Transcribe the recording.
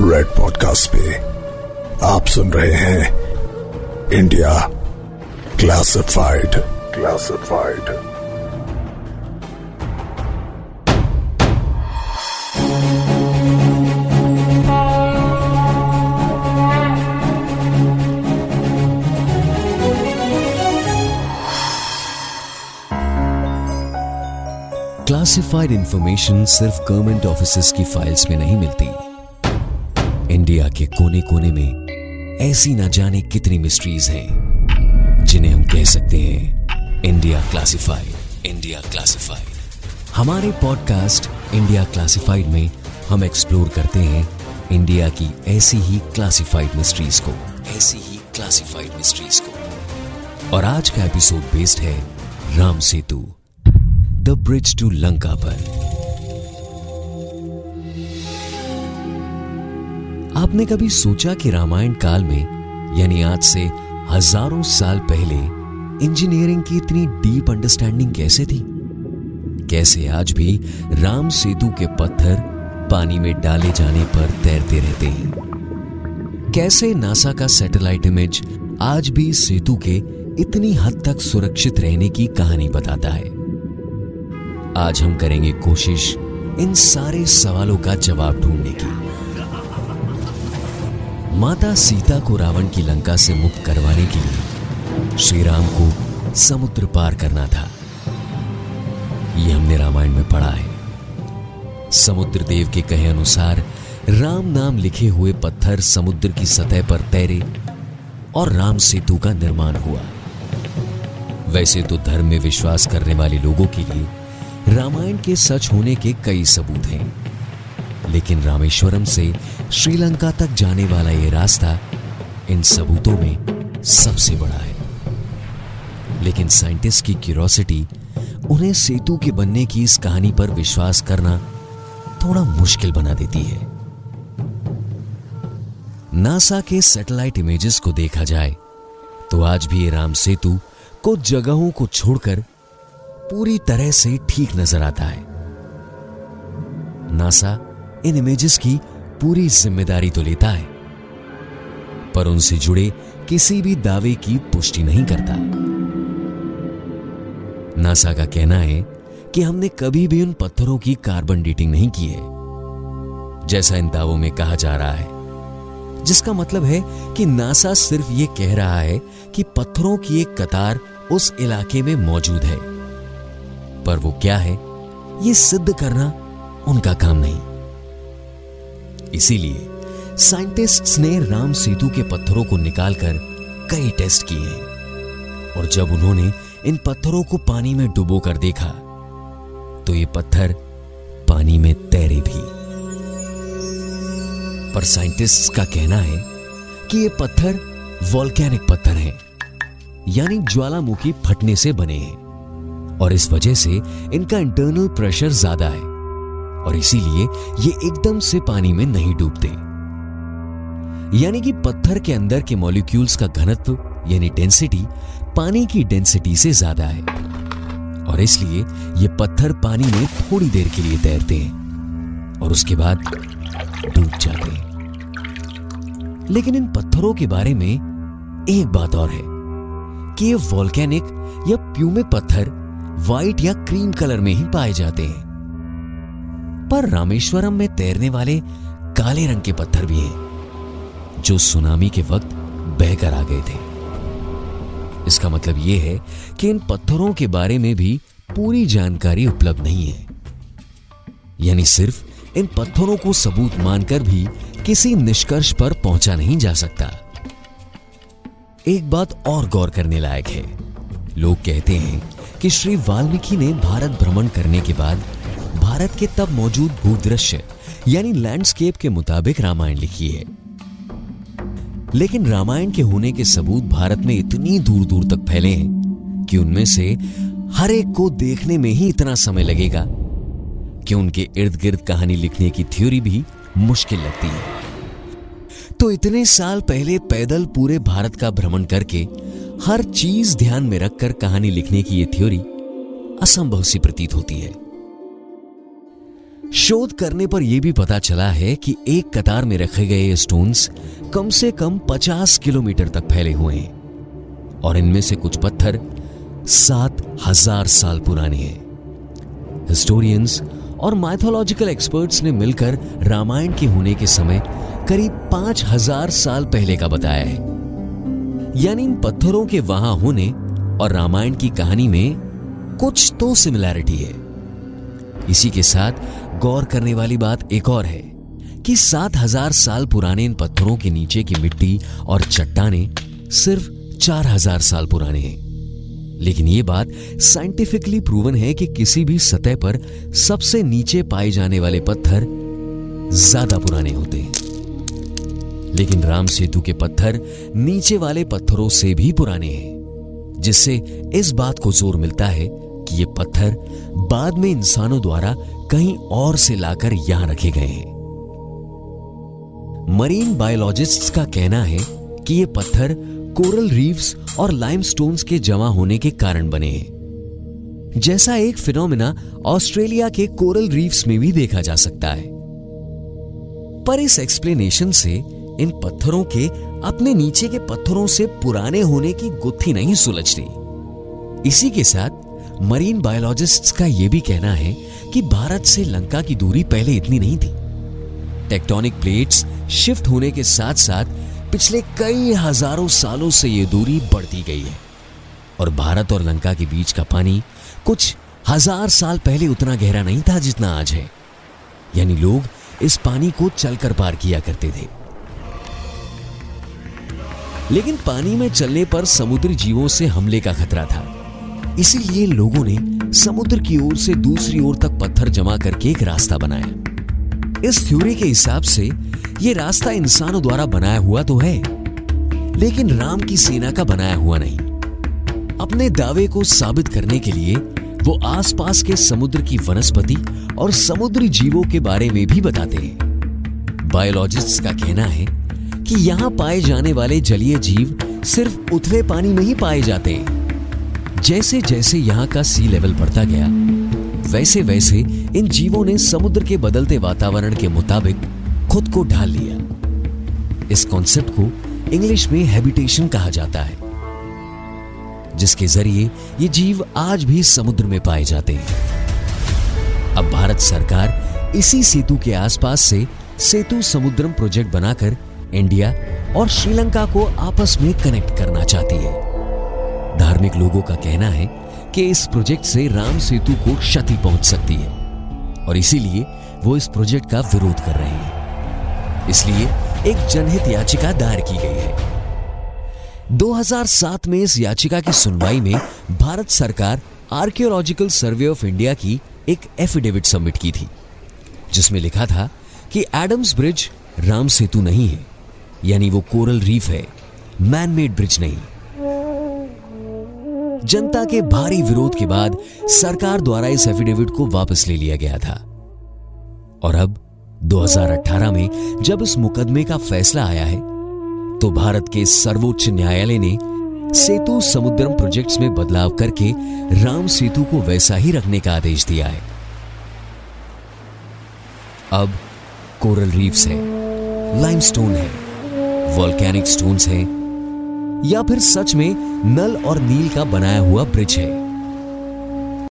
Red podcast पे आप सुन रहे हैं India classified classified classified information सिर्फ़ गवर्नमेंट ऑफ़िस की फाइल्स में नहीं मिलती। इंडिया के कोने कोने में ऐसी ना जाने कितनी मिस्ट्रीज हैं, जिन्हें हम कह सकते हैं इंडिया क्लासिफाइड इंडिया क्लासिफाइड हमारे पॉडकास्ट इंडिया क्लासिफाइड में हम एक्सप्लोर करते हैं इंडिया की ऐसी ही क्लासिफाइड मिस्ट्रीज को, ऐसी ही क्लासिफाइड मिस्ट्रीज को। और आज का एपिसोड बेस्ड है Ram Setu the bridge to Lanka पर। आपने कभी सोचा कि रामायण काल में, यानी आज से हज़ारों साल पहले इंजीनियरिंग की इतनी डीप अंडरस्टैंडिंग कैसे थी? कैसे आज भी राम सेतु के पत्थर पानी में डाले जाने पर तैरते रहते हैं? कैसे नासा का सैटेलाइट इमेज आज भी सेतु के इतनी हद तक सुरक्षित रहने की कहानी बताता है? आज हम करेंगे कोशिश इन सारे सवालों का जवाब ढूँढने की। माता सीता को रावण की लंका से मुक्त करवाने के लिए श्री राम को समुद्र पार करना था। ये हमने रामायण में पढ़ा है। समुद्र देव के कहे अनुसार राम नाम लिखे हुए पत्थर समुद्र की सतह पर तैरे और राम सेतु का निर्माण हुआ। वैसे तो धर्म में विश्वास करने वाले लोगों के लिए रामायण के सच होने के कई सबूत हैं। लेकिन रामेश्वरम से श्रीलंका तक जाने वाला यह रास्ता इन सबूतों में सबसे बड़ा है। लेकिन साइंटिस्ट की क्यूरोसिटी, उन्हें सेतु के बनने की इस कहानी पर विश्वास करना थोड़ा मुश्किल बना देती है। नासा के सैटेलाइट इमेजेस को देखा जाए तो आज भी ये राम सेतु कुछ जगहों को छोड़कर पूरी तरह से ठीक नज़र आता है। नासा इन इमेजेस की पूरी ज़िम्मेदारी तो लेता है, पर उनसे जुड़े किसी भी दावे की पुष्टि नहीं करता। नासा का कहना है कि हमने कभी भी उन पत्थरों की कार्बन डेटिंग नहीं की है, जैसा इन दावों में कहा जा रहा है, जिसका मतलब है कि नासा सिर्फ़ यह कह रहा है कि पत्थरों की एक कतार उस इलाके में मौजूद है, पर वो क्या है यह सिद्ध करना उनका काम नहीं। इसीलिए साइंटिस्ट्स ने राम सेतु के पत्थरों को निकालकर कई टेस्ट किए और जब उन्होंने इन पत्थरों को पानी में डुबो कर देखा तो ये पत्थर पानी में तैरे भी। पर साइंटिस्ट्स का कहना है कि ये पत्थर वॉल्केनिक पत्थर हैं, यानी ज्वालामुखी फटने से बने हैं। और इस वजह से इनका इंटरनल प्रेशर ज़्यादा है। और इसीलिए ये एकदम से पानी में नहीं डूबते। यानी कि पत्थर के अंदर के मॉलिक्यूल्स का घनत्व, यानी डेंसिटी पानी की डेंसिटी से ज़्यादा है। और इसलिए ये पत्थर पानी में थोड़ी देर के लिए तैरते हैं और उसके बाद डूब जाते हैं। लेकिन इन पत्थरों के बारे में एक बात और है कि ये वॉल्केनिक या प्यूमे पत्थर व्हाइट या क्रीम कलर में ही पाए जाते हैं। पर रामेश्वरम में तैरने वाले काले रंग के पत्थर भी हैं, जो सुनामी के वक्त बहकर आ गए थे। इसका मतलब यह है कि इन पत्थरों के बारे में भी पूरी जानकारी उपलब्ध नहीं है। यानी सिर्फ़ इन पत्थरों को सबूत मानकर भी किसी निष्कर्ष पर पहुँचा नहीं जा सकता। एक बात और गौर करने लायक है। लोग कहते हैं कि श्री वाल्मीकि ने भारत भ्रमण करने के बाद भारत के तब मौजूद भूदृश्य यानी लैंडस्केप के मुताबिक रामायण लिखी है। लेकिन रामायण के होने के सबूत भारत में इतनी दूर दूर तक फैले हैं कि उनमें से हर एक को देखने में ही इतना समय लगेगा कि उनके इर्द गिर्द कहानी लिखने की थ्योरी भी मुश्किल लगती है। तो इतने साल पहले पैदल पूरे भारत का भ्रमण करके हर चीज़ ध्यान में रखकर कहानी लिखने की यह थ्योरी असंभव सी प्रतीत होती है। शोध करने पर यह भी पता चला है कि एक कतार में रखे गए स्टोन्स कम से कम 50 किलोमीटर तक फैले हुए हैं। और इनमें से कुछ पत्थर सात हज़ार साल पुराने हैं। हिस्टोरियंस और माइथोलॉजिकल एक्सपर्ट्स ने मिलकर रामायण के होने के समय करीब पाँच हज़ार साल पहले का बताया है। यानी इन पत्थरों के वहाँ होने और रामायण की कहानी में कुछ तो सिमिलैरिटी है। इसी के साथ गौर करने वाली बात एक और है कि सात हज़ार साल पुराने इन पत्थरों के नीचे की मिट्टी और चट्टाने सिर्फ़ चार हज़ार साल पुराने हैं। लेकिन यह बात साइंटिफिकली प्रूवन है कि किसी भी सतह पर सबसे नीचे पाए जाने वाले पत्थर ज़्यादा पुराने होते हैं। लेकिन राम सेतु के पत्थर नीचे वाले पत्थरों से भी पुराने हैं, जिससे इस बात को ज़ोर मिलता है कि ये पत्थर बाद में इंसानों द्वारा कहीं और से लाकर यहाँ रखे गए हैं। मरीन बायोलॉजिस्ट्स का कहना है कि ये पत्थर कोरल रीफ्स और लाइमस्टोन्स के जमा होने के कारण बने हैं। जैसा एक फिनोमिना ऑस्ट्रेलिया के कोरल रीफ्स में भी देखा जा सकता है। पर इस एक्सप्लेनेशन से इन पत्थरों के अपने नीचे के पत्थरों से पुराने होने की गुत्थी नहीं सुलझती। इसी के साथ मरीन बायोलॉजिस्ट्स का यह भी कहना है कि भारत से लंका की दूरी पहले इतनी नहीं थी। टेक्टोनिक प्लेट्स शिफ्ट होने के साथ साथ पिछले कई हज़ारों सालों से यह दूरी बढ़ती गई है। और भारत और लंका के बीच का पानी कुछ हज़ार साल पहले उतना गहरा नहीं था जितना आज है। यानी लोग इस पानी को चलकर पार किया करते थे। लेकिन पानी में चलने पर समुद्री जीवों से हमले का खतरा था। इसीलिए लोगों ने समुद्र की ओर से दूसरी ओर तक पत्थर जमा करके एक रास्ता बनाया। इस थ्योरी के हिसाब से यह रास्ता इंसानों द्वारा बनाया हुआ तो है, लेकिन राम की सेना का बनाया हुआ नहीं। अपने दावे को साबित करने के लिए वो आसपास के समुद्र की वनस्पति और समुद्री जीवों के बारे में भी बताते हैं। बायोलॉजिस्ट्स का कहना है कि यहाँ पाए जाने वाले जलीय जीव सिर्फ़ उथले पानी में ही पाए जाते हैं। जैसे जैसे यहाँ का सी लेवल बढ़ता गया वैसे वैसे इन जीवों ने समुद्र के बदलते वातावरण के मुताबिक खुद को ढाल लिया। इस कॉन्सेप्ट को इंग्लिश में हैबिटेशन कहा जाता है, जिसके ज़रिए ये जीव आज भी समुद्र में पाए जाते हैं। अब भारत सरकार इसी सेतु के आसपास से सेतु समुद्रम प्रोजेक्ट बनाकर इंडिया और श्रीलंका को आपस में कनेक्ट करना चाहती है। धार्मिक लोगों का कहना है कि इस प्रोजेक्ट से राम सेतु को क्षति पहुँच सकती है और इसीलिए वो इस प्रोजेक्ट का विरोध कर रहे हैं। इसलिए एक जनहित याचिका दायर की गई है। 2007 में इस याचिका की सुनवाई में भारत सरकार आर्कियोलॉजिकल सर्वे ऑफ़ इंडिया की एक एफिडेविट सबमिट की थी, जिसमें लिखा था कि एडम्स ब्रिज राम सेतु नहीं है, यानी वो कोरल रीफ है मैन मेड ब्रिज नहीं। जनता के भारी विरोध के बाद सरकार द्वारा इस एफिडेविट को वापस ले लिया गया था। और अब 2018 में जब इस मुकदमे का फैसला आया है तो भारत के सर्वोच्च न्यायालय ने सेतु समुद्रम प्रोजेक्ट्स में बदलाव करके राम सेतु को वैसा ही रखने का आदेश दिया है। अब कोरल रीफ्स है, लाइमस्टोन है, वॉल्केनिक स्टोन्स हैं या फिर सच में नल और नील का बनाया हुआ ब्रिज है।